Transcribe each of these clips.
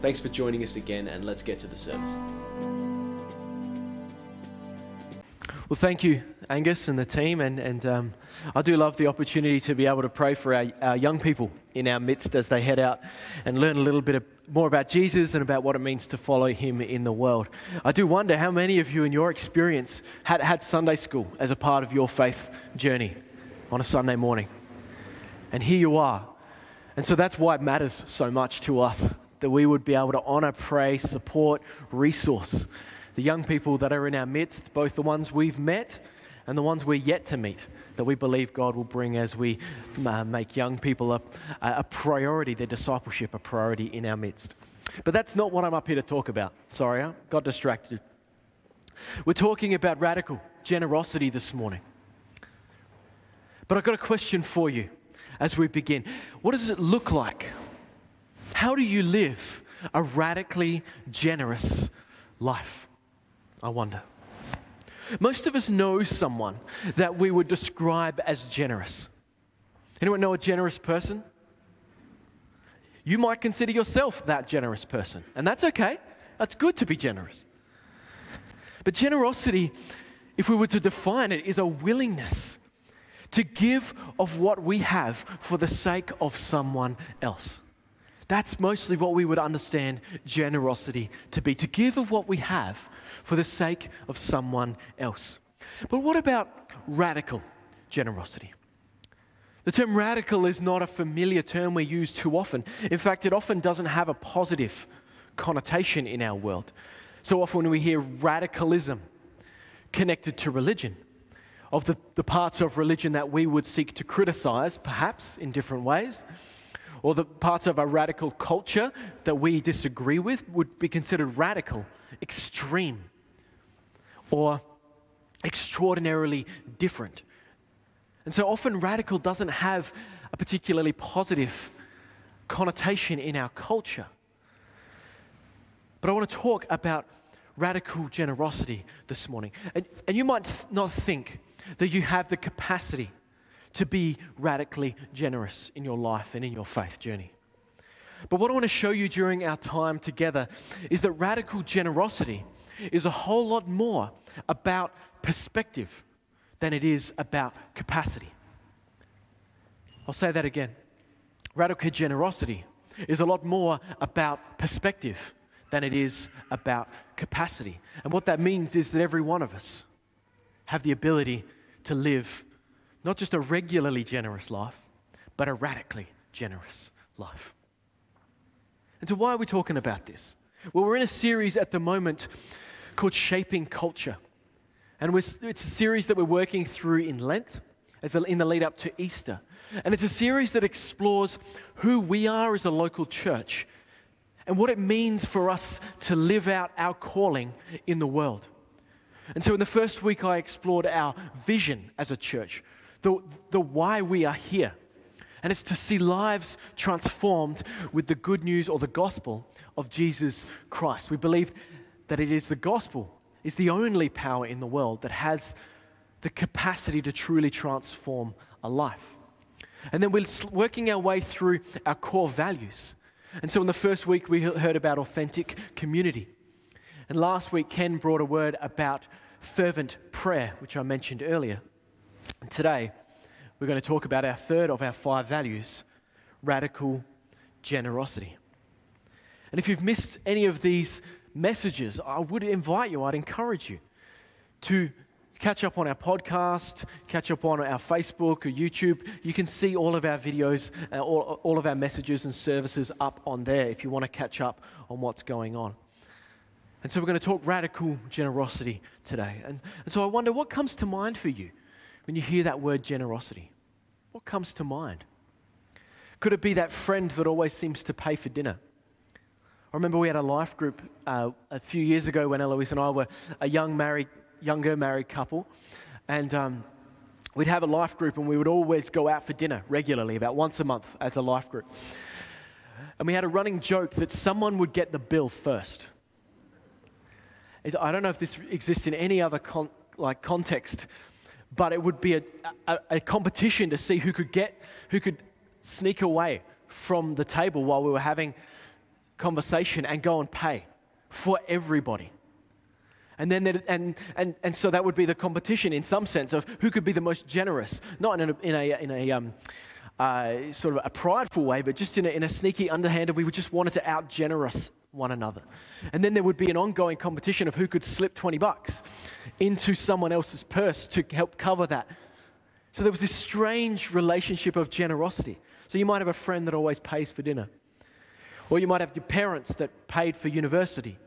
Thanks for joining us again, and let's get to the service. Well, thank you, Angus and the team, and, and um, I do love the opportunity to be able to pray for our, our young people in our midst as they head out and learn a little bit of, more about Jesus and about what it means to follow Him in the world. I do wonder how many of you, in your experience, had, had Sunday school as a part of your faith journey on a Sunday morning. And here you are. And so that's why it matters so much to us that we would be able to honor, pray, support, resource the young people that are in our midst, both the ones we've met and the ones we're yet to meet, that we believe God will bring as we uh, make young people a, a priority, their discipleship a priority in our midst. But that's not what I'm up here to talk about. Sorry, I got distracted. We're talking about radical generosity this morning. But I've got a question for you as we begin. What does it look like how do you live a radically generous life? I wonder. Most of us know someone that we would describe as generous. Anyone know a generous person? You might consider yourself that generous person, and that's okay. That's good to be generous. But generosity, if we were to define it, is a willingness to give of what we have for the sake of someone else. That's mostly what we would understand generosity to be to give of what we have for the sake of someone else. But what about radical generosity? The term radical is not a familiar term we use too often. In fact, it often doesn't have a positive connotation in our world. So often when we hear radicalism connected to religion, of the, the parts of religion that we would seek to criticize, perhaps in different ways, or the parts of a radical culture that we disagree with would be considered radical, extreme, or extraordinarily different. And so often, radical doesn't have a particularly positive connotation in our culture. But I want to talk about radical generosity this morning. And, and you might th- not think that you have the capacity to be radically generous in your life and in your faith journey. But what I want to show you during our time together is that radical generosity is a whole lot more about perspective than it is about capacity. I'll say that again. Radical generosity is a lot more about perspective than it is about capacity. And what that means is that every one of us have the ability to live not just a regularly generous life, but a radically generous life. And so, why are we talking about this? Well, we're in a series at the moment called Shaping Culture. And it's a series that we're working through in Lent, in the lead up to Easter. And it's a series that explores who we are as a local church and what it means for us to live out our calling in the world. And so, in the first week, I explored our vision as a church, the, the why we are here. And it's to see lives transformed with the good news or the gospel of Jesus Christ. We believe that it is the gospel is the only power in the world that has the capacity to truly transform a life. And then we're working our way through our core values. And so in the first week, we heard about authentic community. And last week, Ken brought a word about fervent prayer, which I mentioned earlier. Today, we're going to talk about our third of our five values radical generosity. And if you've missed any of these messages, I would invite you, I'd encourage you to catch up on our podcast, catch up on our Facebook or YouTube. You can see all of our videos, uh, all, all of our messages and services up on there if you want to catch up on what's going on. And so we're going to talk radical generosity today. And, and so I wonder what comes to mind for you when you hear that word generosity? What comes to mind? Could it be that friend that always seems to pay for dinner? I remember we had a life group uh, a few years ago when Eloise and I were a young married, younger married couple. And um, we'd have a life group and we would always go out for dinner regularly, about once a month as a life group. And we had a running joke that someone would get the bill first. I don't know if this exists in any other con- like context, but it would be a, a, a competition to see who could get, who could sneak away from the table while we were having conversation and go and pay for everybody. And then and, and, and so that would be the competition in some sense of who could be the most generous, not in a, in a, in a um, uh, sort of a prideful way, but just in a, in a sneaky, underhanded, we just wanted to out generous one another. And then there would be an ongoing competition of who could slip 20 bucks into someone else's purse to help cover that. So there was this strange relationship of generosity. So you might have a friend that always pays for dinner. Or you might have your parents that paid for university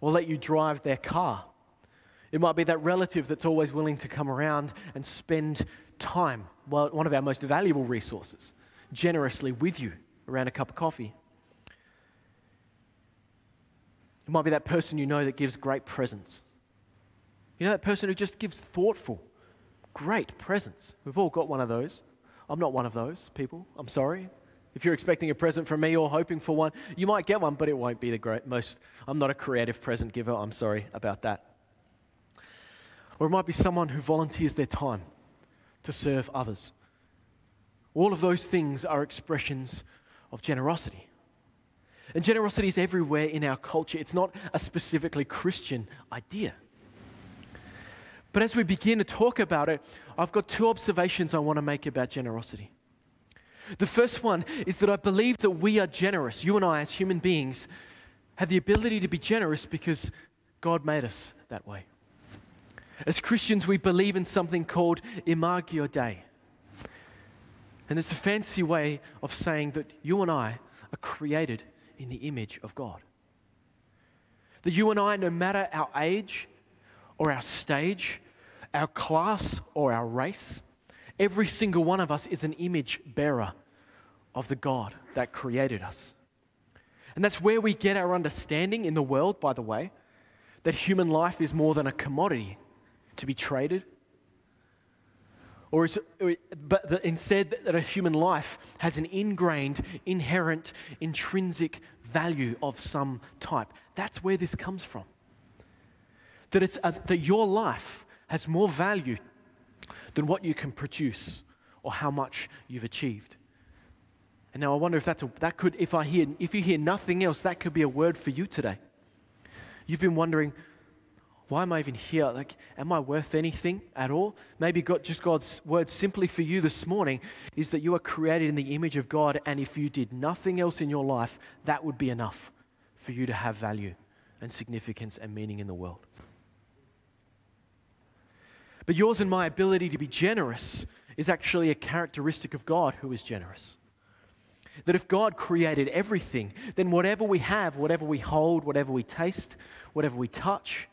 or let you drive their car. It might be that relative that's always willing to come around and spend time, one of our most valuable resources, generously with you around a cup of coffee. It might be that person you know that gives great presents. You know, that person who just gives thoughtful, great presents. We've all got one of those. I'm not one of those people. I'm sorry. If you're expecting a present from me or hoping for one, you might get one, but it won't be the great most. I'm not a creative present giver. I'm sorry about that. Or it might be someone who volunteers their time to serve others. All of those things are expressions of generosity. And generosity is everywhere in our culture. It's not a specifically Christian idea. But as we begin to talk about it, I've got two observations I want to make about generosity. The first one is that I believe that we are generous. You and I, as human beings, have the ability to be generous because God made us that way. As Christians, we believe in something called Imago Dei. And it's a fancy way of saying that you and I are created in the image of God. That you and I, no matter our age or our stage, our class or our race, every single one of us is an image bearer of the God that created us. And that's where we get our understanding in the world, by the way, that human life is more than a commodity to be traded. Or is it, but that instead that a human life has an ingrained, inherent, intrinsic value of some type. That's where this comes from. That, it's a, that your life has more value than what you can produce or how much you've achieved. And now I wonder if that's a, that could, if I hear, if you hear nothing else, that could be a word for you today. You've been wondering, why am I even here? Like, am I worth anything at all? Maybe God, just God's word simply for you this morning is that you are created in the image of God, and if you did nothing else in your life, that would be enough for you to have value and significance and meaning in the world. But yours and my ability to be generous is actually a characteristic of God who is generous. That if God created everything, then whatever we have, whatever we hold, whatever we taste, whatever we touch,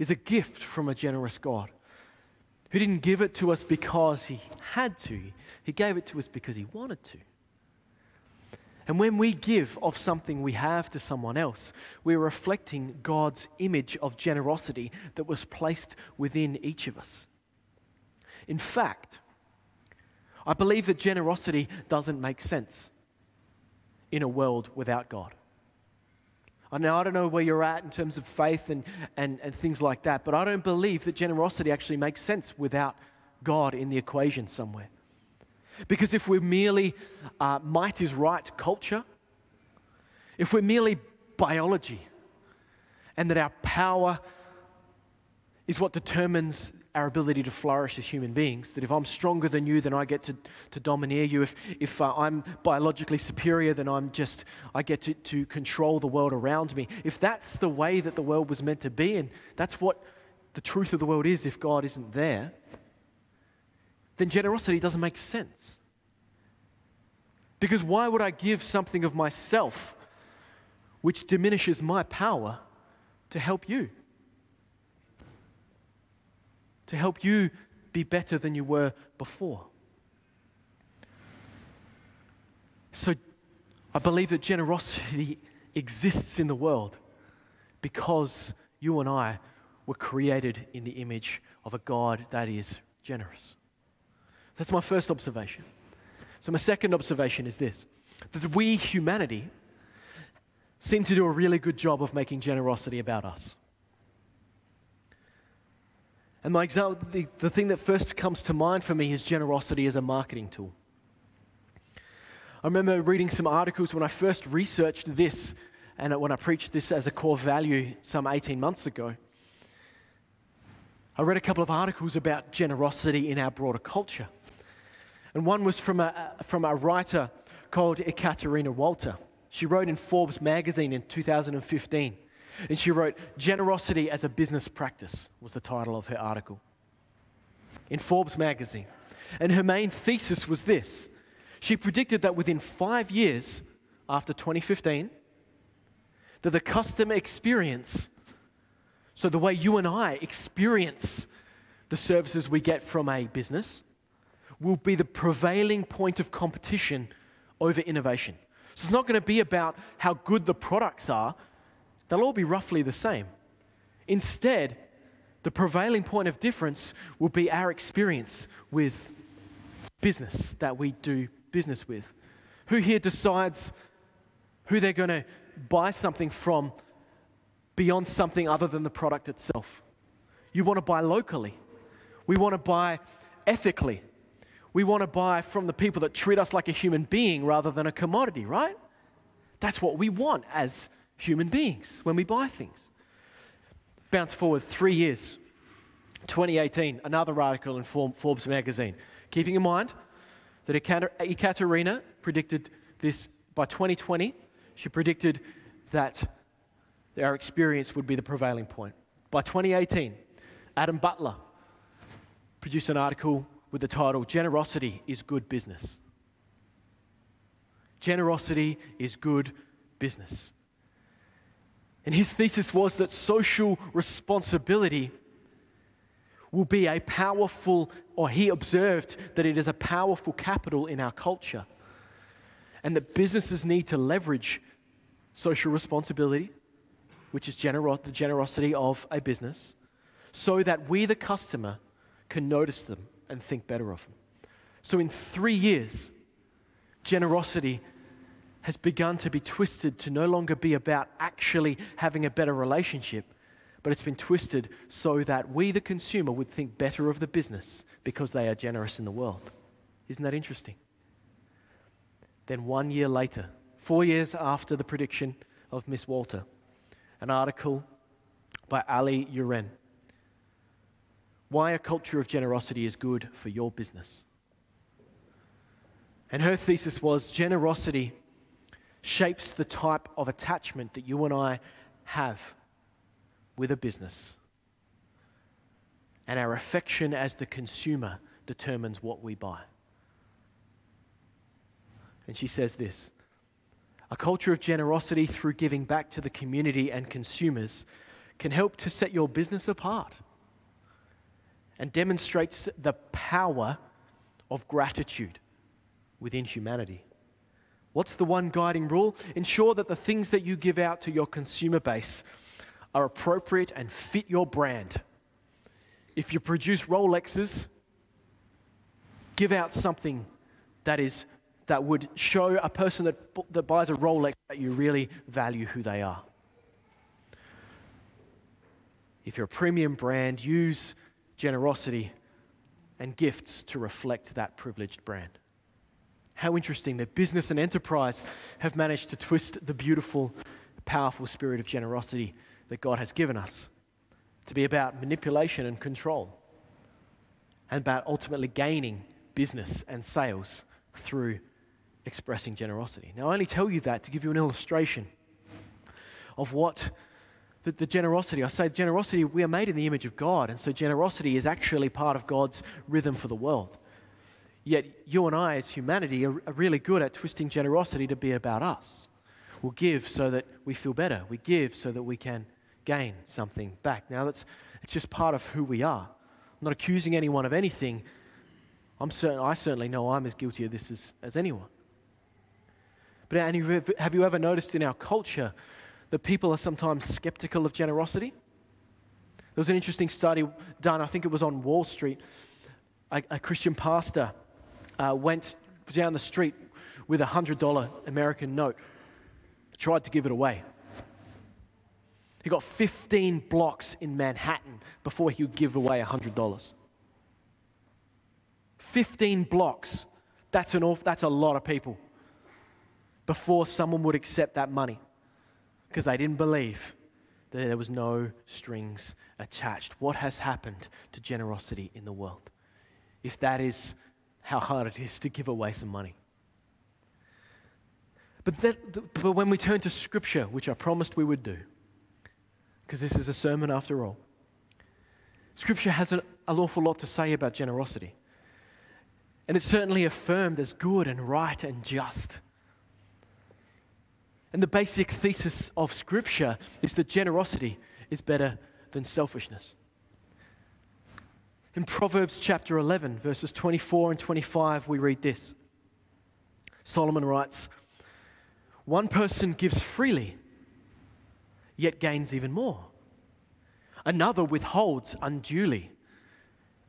is a gift from a generous God who didn't give it to us because he had to, he gave it to us because he wanted to. And when we give of something we have to someone else, we're reflecting God's image of generosity that was placed within each of us. In fact, I believe that generosity doesn't make sense in a world without God. Now, I don't know where you're at in terms of faith and, and, and things like that, but I don't believe that generosity actually makes sense without God in the equation somewhere. Because if we're merely uh, might is right culture, if we're merely biology, and that our power is what determines our ability to flourish as human beings. That if I'm stronger than you, then I get to, to domineer you. If, if uh, I'm biologically superior, then I'm just, I get to, to control the world around me. If that's the way that the world was meant to be, and that's what the truth of the world is if God isn't there, then generosity doesn't make sense. Because why would I give something of myself which diminishes my power to help you? To help you be better than you were before. So I believe that generosity exists in the world because you and I were created in the image of a God that is generous. That's my first observation. So, my second observation is this that we, humanity, seem to do a really good job of making generosity about us. And my example, the, the thing that first comes to mind for me is generosity as a marketing tool. I remember reading some articles when I first researched this and when I preached this as a core value some 18 months ago. I read a couple of articles about generosity in our broader culture. And one was from a, from a writer called Ekaterina Walter. She wrote in Forbes magazine in 2015. And she wrote, Generosity as a Business Practice was the title of her article in Forbes magazine. And her main thesis was this she predicted that within five years after 2015, that the customer experience, so the way you and I experience the services we get from a business, will be the prevailing point of competition over innovation. So it's not going to be about how good the products are, they'll all be roughly the same. Instead, the prevailing point of difference will be our experience with business that we do business with. Who here decides who they're going to buy something from beyond something other than the product itself? You want to buy locally. We want to buy ethically. We want to buy from the people that treat us like a human being rather than a commodity, right? That's what we want as human beings when we buy things. Bounce forward three years, 2018, another article in Forbes magazine. Keeping in mind that Ekaterina predicted this by 2020, she predicted that our experience would be the prevailing point. By 2018, Adam Butler produced an article with the title Generosity is Good Business. Generosity is good business. And his thesis was that social responsibility will be a powerful, or he observed that it is a powerful capital in our culture. And that businesses need to leverage social responsibility, which is gener- the generosity of a business, so that we, the customer, can notice them and think better of them. So, in three years, generosity has begun to be twisted to no longer be about actually having a better relationship, but it's been twisted so that we, the consumer, would think better of the business because they are generous in the world. Isn't that interesting? Then, one year later, four years after the prediction of Miss Walter, an article by Ali Uren why a culture of generosity is good for your business. And her thesis was generosity shapes the type of attachment that you and I have with a business. And our affection as the consumer determines what we buy. And she says this a culture of generosity through giving back to the community and consumers can help to set your business apart and demonstrates the power of gratitude within humanity. What's the one guiding rule? Ensure that the things that you give out to your consumer base are appropriate and fit your brand. If you produce Rolexes, give out something that is that would show a person that, that buys a Rolex that you really value who they are. If you're a premium brand, use generosity, and gifts to reflect that privileged brand. How interesting that business and enterprise have managed to twist the beautiful, powerful spirit of generosity that God has given us to be about manipulation and control, and about ultimately gaining business and sales through expressing generosity. Now, I only tell you that to give you an illustration of what the, the generosity. I say generosity, we are made in the image of God, and so generosity is actually part of God's rhythm for the world. Yet you and I, as humanity, are, really good at twisting generosity to be about us. We'll give so that we feel better. We give so that we can gain something back. Now, that's it's just part of who we are. I'm not accusing anyone of anything. I'm certain, I certainly know I'm as guilty of this as, as anyone. But have you ever noticed in our culture that people are sometimes skeptical of generosity? There was an interesting study done, I think it was on Wall Street. A, a Christian pastor uh, went down the street with a $100 American note, tried to give it away. He got 15 blocks in Manhattan before he would give away $100. 15 blocks. That's, an awful, that's a lot of people before someone would accept that money because they didn't believe that there was no strings attached. What has happened to generosity in the world? If that is how hard it is to give away some money. But, that, but when we turn to Scripture, which I promised we would do, because this is a sermon after all, Scripture has an, an awful lot to say about generosity. And it's certainly affirmed as good and right and just. And the basic thesis of Scripture is that generosity is better than selfishness. In Proverbs chapter 11, verses 24 and 25, we read this Solomon writes, One person gives freely, yet gains even more. Another withholds unduly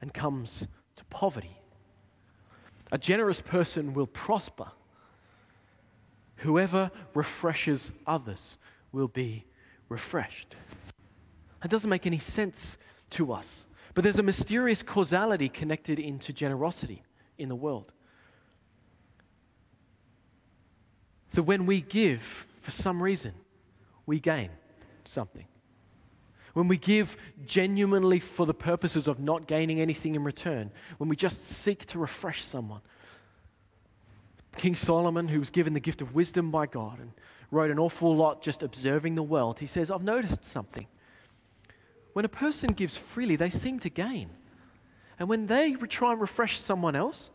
and comes to poverty. A generous person will prosper Whoever refreshes others will be refreshed. That doesn't make any sense to us. But there's a mysterious causality connected into generosity in the world. That when we give, for some reason, we gain something. When we give genuinely for the purposes of not gaining anything in return, when we just seek to refresh someone, King Solomon, who was given the gift of wisdom by God and wrote an awful lot just observing the world, he says, I've noticed something. When a person gives freely, they seem to gain. And when they try and refresh someone else,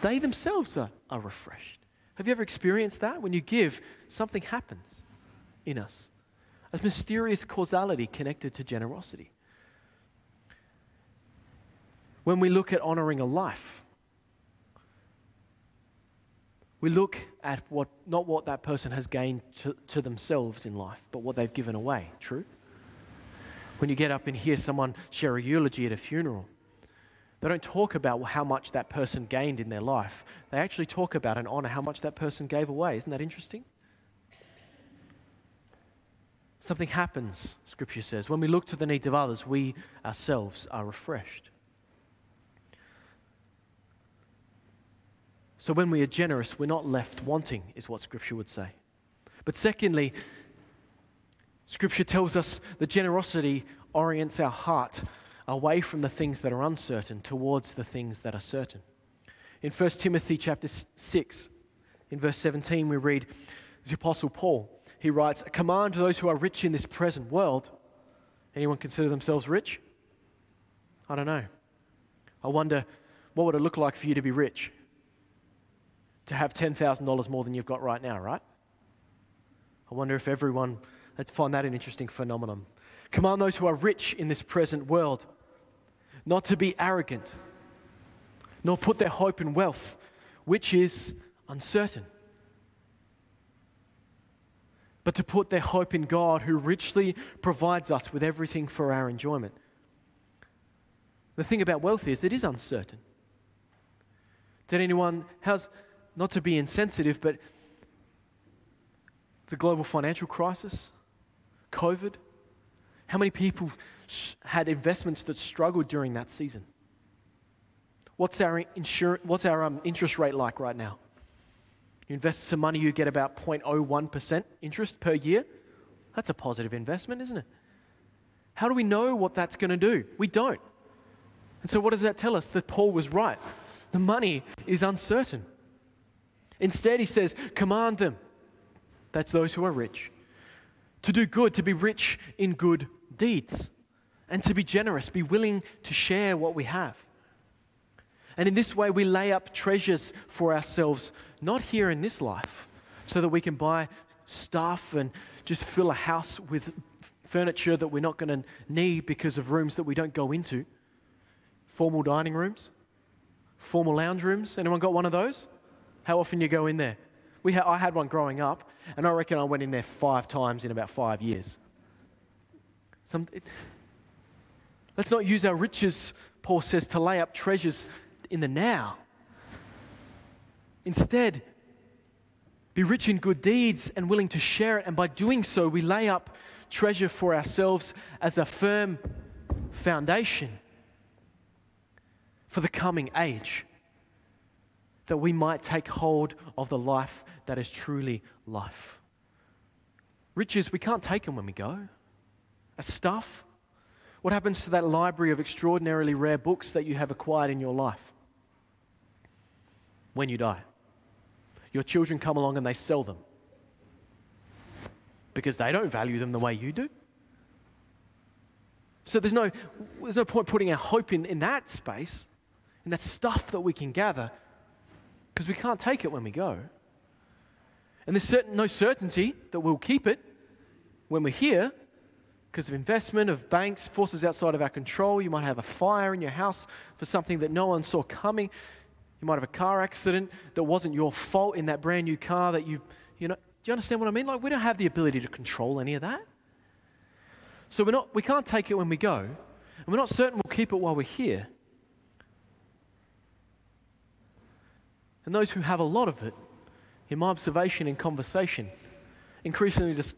they themselves are, are refreshed. Have you ever experienced that? When you give, something happens in us. A mysterious causality connected to generosity. When we look at honoring a life, we look at what, not what that person has gained to, to themselves in life, but what they've given away. True? When you get up and hear someone share a eulogy at a funeral, they don't talk about how much that person gained in their life. They actually talk about and honor how much that person gave away. Isn't that interesting? Something happens, Scripture says. When we look to the needs of others, we ourselves are refreshed. So when we are generous, we're not left wanting, is what Scripture would say. But secondly, Scripture tells us that generosity orients our heart away from the things that are uncertain towards the things that are certain. In 1 Timothy chapter 6, in verse 17, we read the Apostle Paul. He writes, command those who are rich in this present world. Anyone consider themselves rich? I don't know. I wonder, what would it look like for you to be rich? to have $10,000 more than you've got right now, right? I wonder if everyone, let's find that an interesting phenomenon. Command those who are rich in this present world not to be arrogant, nor put their hope in wealth, which is uncertain, but to put their hope in God, who richly provides us with everything for our enjoyment. The thing about wealth is, it is uncertain. Did anyone, how's, not to be insensitive, but the global financial crisis, COVID, how many people had investments that struggled during that season? What's our, what's our um, interest rate like right now? You invest some money, you get about 0.01% interest per year. That's a positive investment, isn't it? How do we know what that's going to do? We don't. And so, what does that tell us? That Paul was right. The money is uncertain. Instead, he says, Command them, that's those who are rich, to do good, to be rich in good deeds, and to be generous, be willing to share what we have. And in this way, we lay up treasures for ourselves, not here in this life, so that we can buy stuff and just fill a house with furniture that we're not going to need because of rooms that we don't go into. Formal dining rooms, formal lounge rooms. Anyone got one of those? How often you go in there? We ha- I had one growing up, and I reckon I went in there five times in about five years. Some, it, let's not use our riches, Paul says, to lay up treasures in the now. Instead, be rich in good deeds and willing to share it, and by doing so, we lay up treasure for ourselves as a firm foundation for the coming age, that we might take hold of the life that is truly life. Riches, we can't take them when we go. As stuff, what happens to that library of extraordinarily rare books that you have acquired in your life when you die? Your children come along and they sell them because they don't value them the way you do. So there's no, there's no point putting our hope in, in that space, in that stuff that we can gather, because we can't take it when we go. And there's certain, no certainty that we'll keep it when we're here because of investment, of banks, forces outside of our control. You might have a fire in your house for something that no one saw coming. You might have a car accident that wasn't your fault in that brand new car that you, you know, do you understand what I mean? Like, we don't have the ability to control any of that. So we're not, we can't take it when we go, and we're not certain we'll keep it while we're here. And those who have a lot of it, in my observation and conversation, increasingly dis-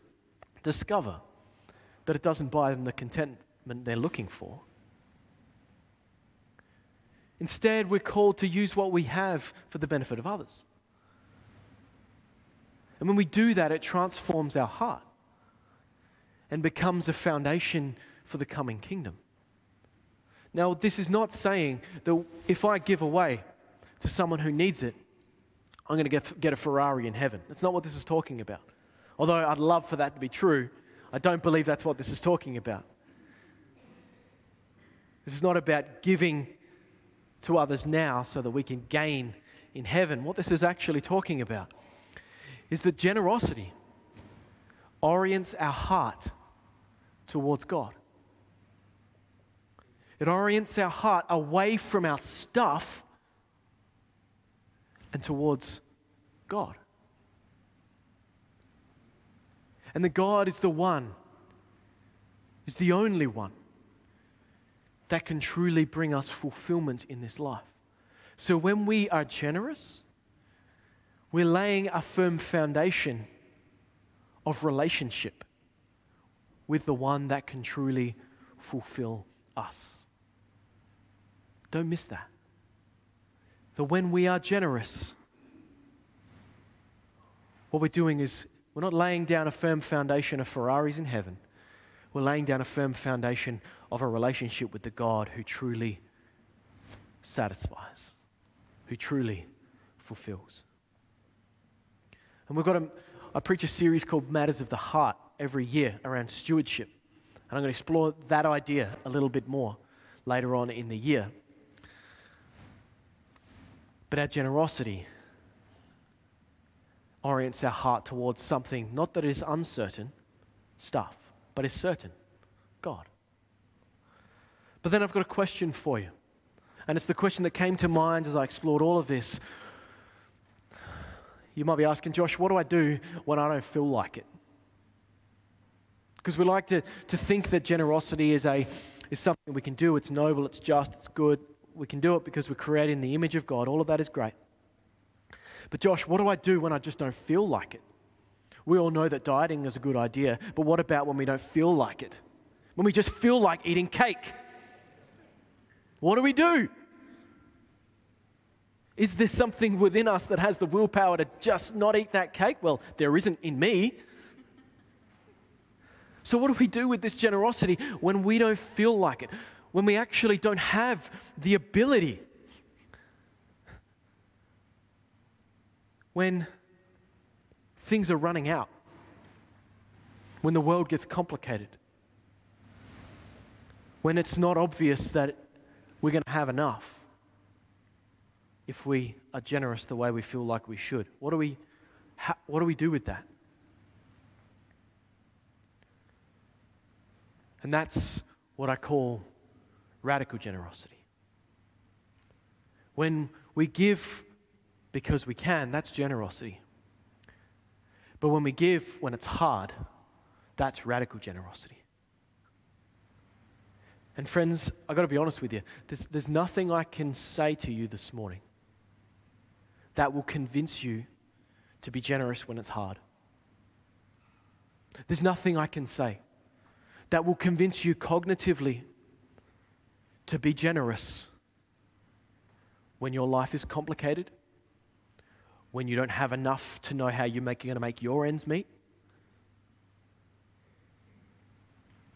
discover that it doesn't buy them the contentment they're looking for. Instead, we're called to use what we have for the benefit of others. And when we do that, it transforms our heart and becomes a foundation for the coming kingdom. Now, this is not saying that if I give away to someone who needs it, I'm going to get, a Ferrari in heaven. That's not what this is talking about. Although I'd love for that to be true, I don't believe that's what this is talking about. This is not about giving to others now so that we can gain in heaven. What this is actually talking about is that generosity orients our heart towards God. It orients our heart away from our stuff and towards God. And that God is the one, is the only one that can truly bring us fulfillment in this life. So when we are generous, we're laying a firm foundation of relationship with the one that can truly fulfill us. Don't miss that. That when we are generous, what we're doing is we're not laying down a firm foundation of Ferraris in heaven. We're laying down a firm foundation of a relationship with the God who truly satisfies, who truly fulfills. And we've got a, I preach a series called Matters of the Heart every year around stewardship. And I'm going to explore that idea a little bit more later on in the year. But our generosity orients our heart towards something not that is uncertain stuff, but is certain God. But then I've got a question for you. And it's the question that came to mind as I explored all of this. You might be asking, Josh, what do I do when I don't feel like it? Because we like to, to think that generosity is, a, is something we can do. It's noble, it's just, it's good. We can do it because we're created in the image of God. All of that is great. But Josh, what do I do when I just don't feel like it? We all know that dieting is a good idea, but what about when we don't feel like it? When we just feel like eating cake? What do we do? Is there something within us that has the willpower to just not eat that cake? Well, there isn't in me. So, what do we do with this generosity when we don't feel like it? When we actually don't have the ability when things are running out, when the world gets complicated, when it's not obvious that we're going to have enough if we are generous the way we feel like we should. What do we, what do, we do with that? And that's what I call radical generosity. When we give because we can, that's generosity. But when we give when it's hard, that's radical generosity. And friends, I've got to be honest with you. There's, there's nothing I can say to you this morning that will convince you to be generous when it's hard. There's nothing I can say that will convince you cognitively to be generous when your life is complicated, when you don't have enough to know how you're going to make your ends meet,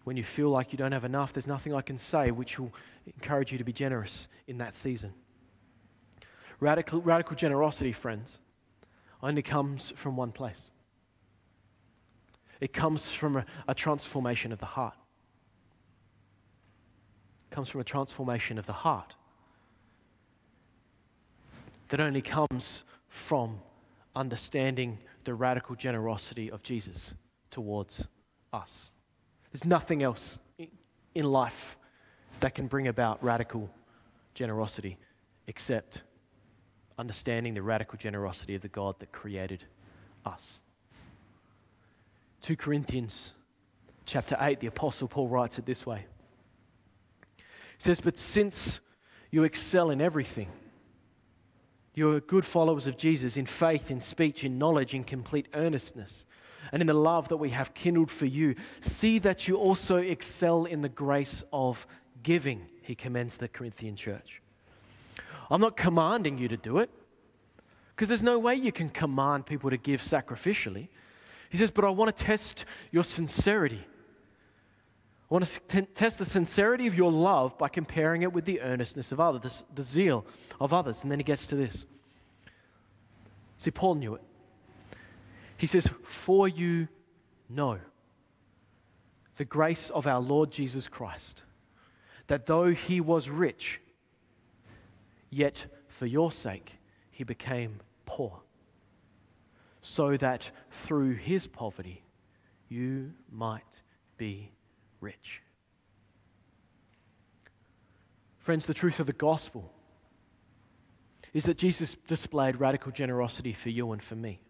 when you feel like you don't have enough, there's nothing I can say which will encourage you to be generous in that season. Radical, radical generosity, friends, only comes from one place. It comes from a, a transformation of the heart. Comes from a transformation of the heart that only comes from understanding the radical generosity of Jesus towards us. There's nothing else in life that can bring about radical generosity except understanding the radical generosity of the God that created us. 2 Corinthians chapter 8, the Apostle Paul writes it this way. Says, But since you excel in everything, you are good followers of Jesus in faith, in speech, in knowledge, in complete earnestness and in the love that we have kindled for you. See that you also excel in the grace of giving, he commends the Corinthian church. I'm not commanding you to do it, because there's no way you can command people to give sacrificially. He says, but I want to test your sincerity. I want to t- test the sincerity of your love by comparing it with the earnestness of others, the, the zeal of others. And then he gets to this. See, Paul knew it. He says, For you know the grace of our Lord Jesus Christ, that though he was rich, yet for your sake he became poor, so that through his poverty you might be rich. Friends, the truth of the gospel is that Jesus displayed radical generosity for you and for me.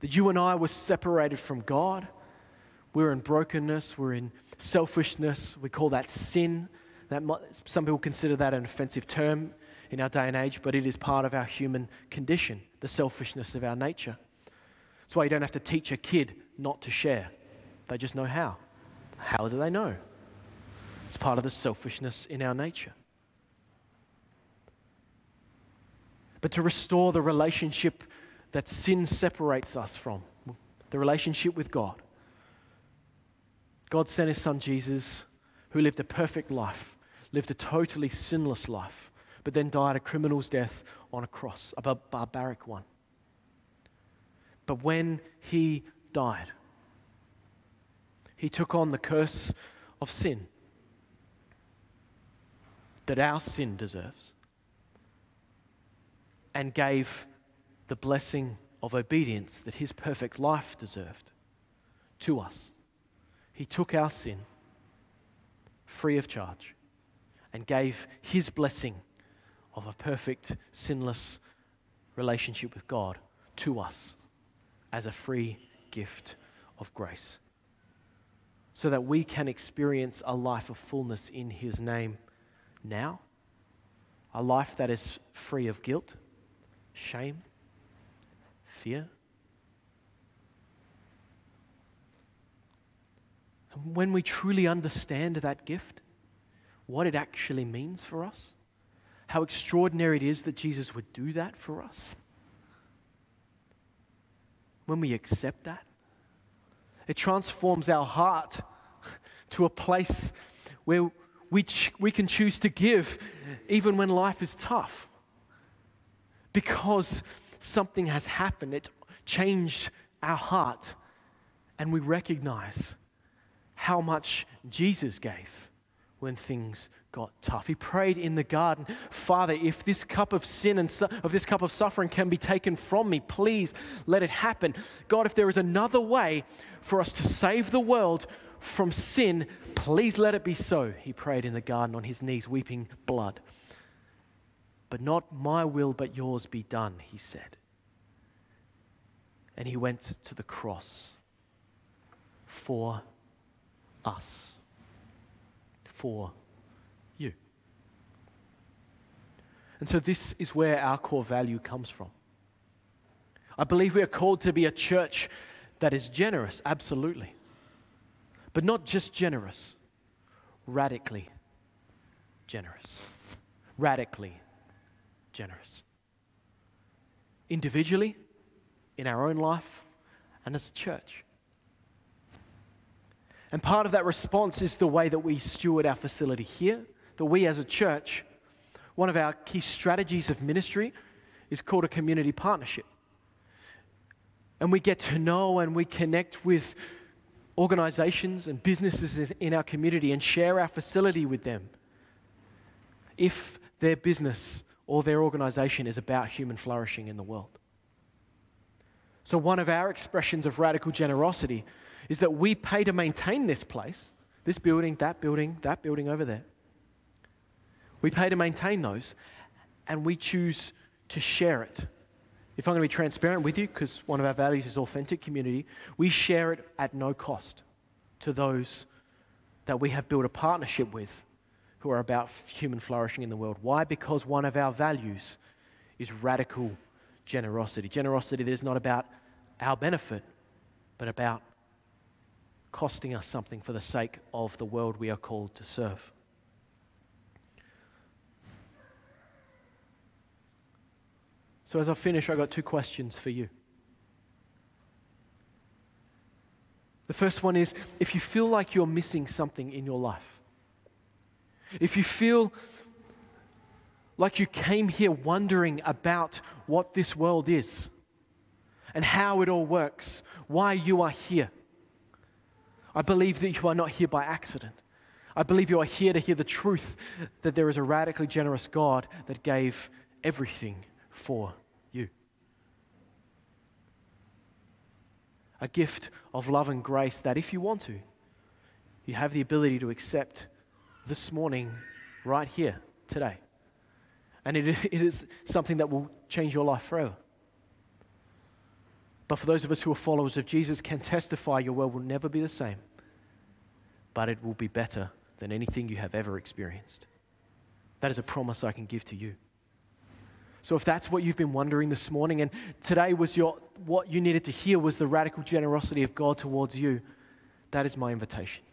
That you and I were separated from God. We're in brokenness, we're in selfishness. We call that sin. That might, some people consider that an offensive term in our day and age, but it is part of our human condition, the selfishness of our nature. That's why you don't have to teach a kid not to share, they just know how. How do they know? It's part of the selfishness in our nature. But to restore the relationship that sin separates us from the relationship with God. God sent his son Jesus, who lived a perfect life, lived a totally sinless life, but then died a criminal's death on a cross, a barbaric one. But when he died, he took on the curse of sin that our sin deserves and gave the blessing of obedience that his perfect life deserved to us. He took our sin free of charge and gave his blessing of a perfect, sinless relationship with God to us as a free gift of grace. So that we can experience a life of fullness in his name now, a life that is free of guilt, shame, fear. And when we truly understand that gift, what it actually means for us, how extraordinary it is that Jesus would do that for us, when we accept that, it transforms our heart to a place where we, ch- we can choose to give even when life is tough. Because something has happened. It's changed our heart. And we recognize how much Jesus gave when things got tough. He prayed in the garden, Father, if this cup of sin and su- of this cup of suffering can be taken from me, please let it happen. God, if there is another way for us to save the world from sin, please let it be so. He prayed in the garden on his knees, weeping blood. But not my will, but yours be done, he said. and he went to the cross for us, for you. And so, this is where our core value comes from. I believe we are called to be a church that is generous, absolutely. But not just generous, radically generous. Radically generous. Individually, in our own life, and as a church. And part of that response is the way that we steward our facility here, that we as a church, one of our key strategies of ministry is called a community partnership. And we get to know and we connect with organizations and businesses in our community and share our facility with them if their business or their organization is about human flourishing in the world. So, one of our expressions of radical generosity is that we pay to maintain this place, this building, that building, that building over there. We pay to maintain those, and we choose to share it. If I'm going to be transparent with you, because one of our values is authentic community, we share it at no cost to those that we have built a partnership with who are about human flourishing in the world. Why? Because one of our values is radical generosity. Generosity that is not about our benefit, but about costing us something for the sake of the world we are called to serve. So, as I finish, I've got two questions for you. The first one is if you feel like you're missing something in your life, if you feel like you came here wondering about what this world is and how it all works, why you are here, I believe that you are not here by accident. I believe you are here to hear the truth that there is a radically generous God that gave everything for you. A gift of love and grace that, if you want to, you have the ability to accept this morning, right here, today. And it, it is something that will change your life forever. But for those of us who are followers of Jesus, can testify your world will never be the same, but it will be better than anything you have ever experienced. That is a promise I can give to you. So if that's what you've been wondering this morning, and today was your what you needed to hear was the radical generosity of God towards you, that is my invitation.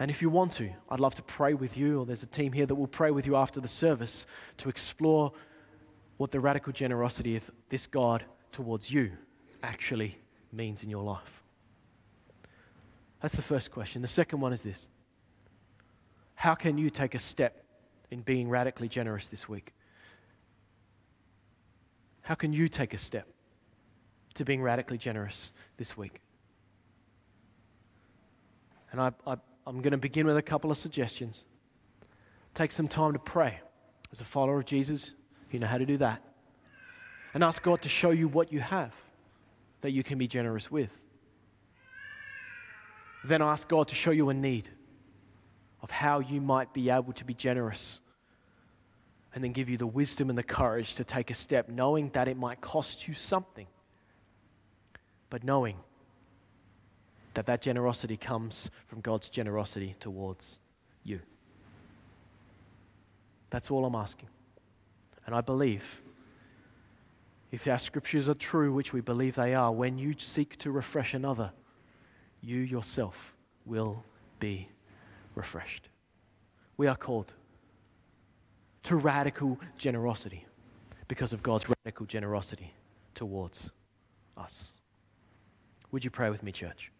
And if you want to, I'd love to pray with you, or there's a team here that will pray with you after the service to explore what the radical generosity of this God towards you actually means in your life. That's the first question. The second one is this How can you take a step in being radically generous this week? How can you take a step to being radically generous this week? And I, I, I'm going to begin with a couple of suggestions. Take some time to pray. As a follower of Jesus, you know how to do that. And ask God to show you what you have that you can be generous with. Then ask God to show you a need of how you might be able to be generous and then give you the wisdom and the courage to take a step, knowing that it might cost you something, but knowing that that generosity comes from God's generosity towards you. That's all I'm asking. And I believe, if our scriptures are true, which we believe they are, when you seek to refresh another, you yourself will be refreshed. We are called to radical generosity because of God's radical generosity towards us. Would you pray with me, church?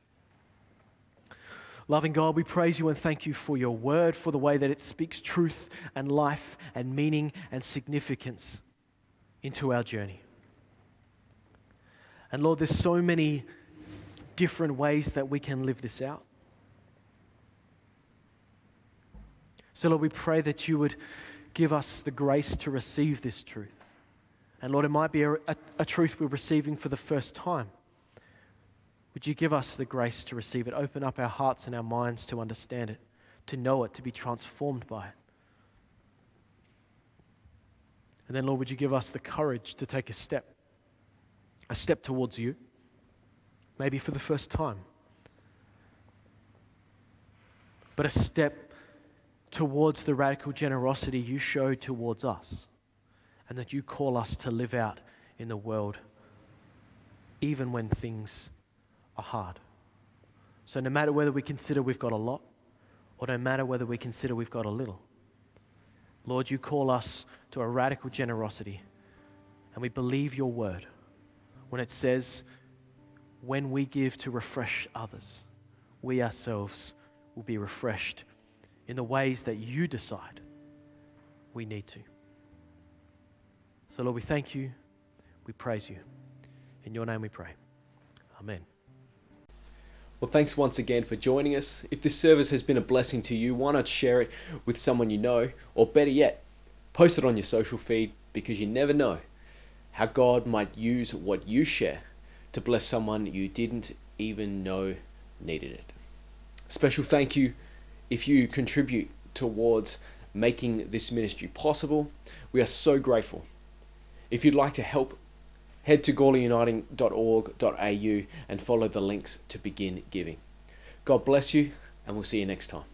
Loving God, we praise you and thank you for your word, for the way that it speaks truth and life and meaning and significance into our journey. And Lord, there's so many different ways that we can live this out. So, Lord, we pray that you would give us the grace to receive this truth. And Lord, it might be a, a, a, truth we're receiving for the first time. Would you give us the grace to receive it? Open up our hearts and our minds to understand it, to know it, to be transformed by it. And then, Lord, would you give us the courage to take a step a step towards you, maybe for the first time, but a step towards the radical generosity you show towards us and that you call us to live out in the world even when things are hard. So, no matter whether we consider we've got a lot or no matter whether we consider we've got a little, Lord, you call us to a radical generosity. And we believe your word when it says, when we give to refresh others, we ourselves will be refreshed in the ways that you decide we need to. So, Lord, we thank you. We praise you. In your name we pray. Amen. Well, thanks once again for joining us. If this service has been a blessing to you, why not share it with someone you know? Or better yet, post it on your social feed because you never know how God might use what you share to bless someone you didn't even know needed it. Special thank you if you contribute towards making this ministry possible. We are so grateful. If you'd like to help head to gourleyuniting.org.au and follow the links to begin giving. God bless you, and we'll see you next time.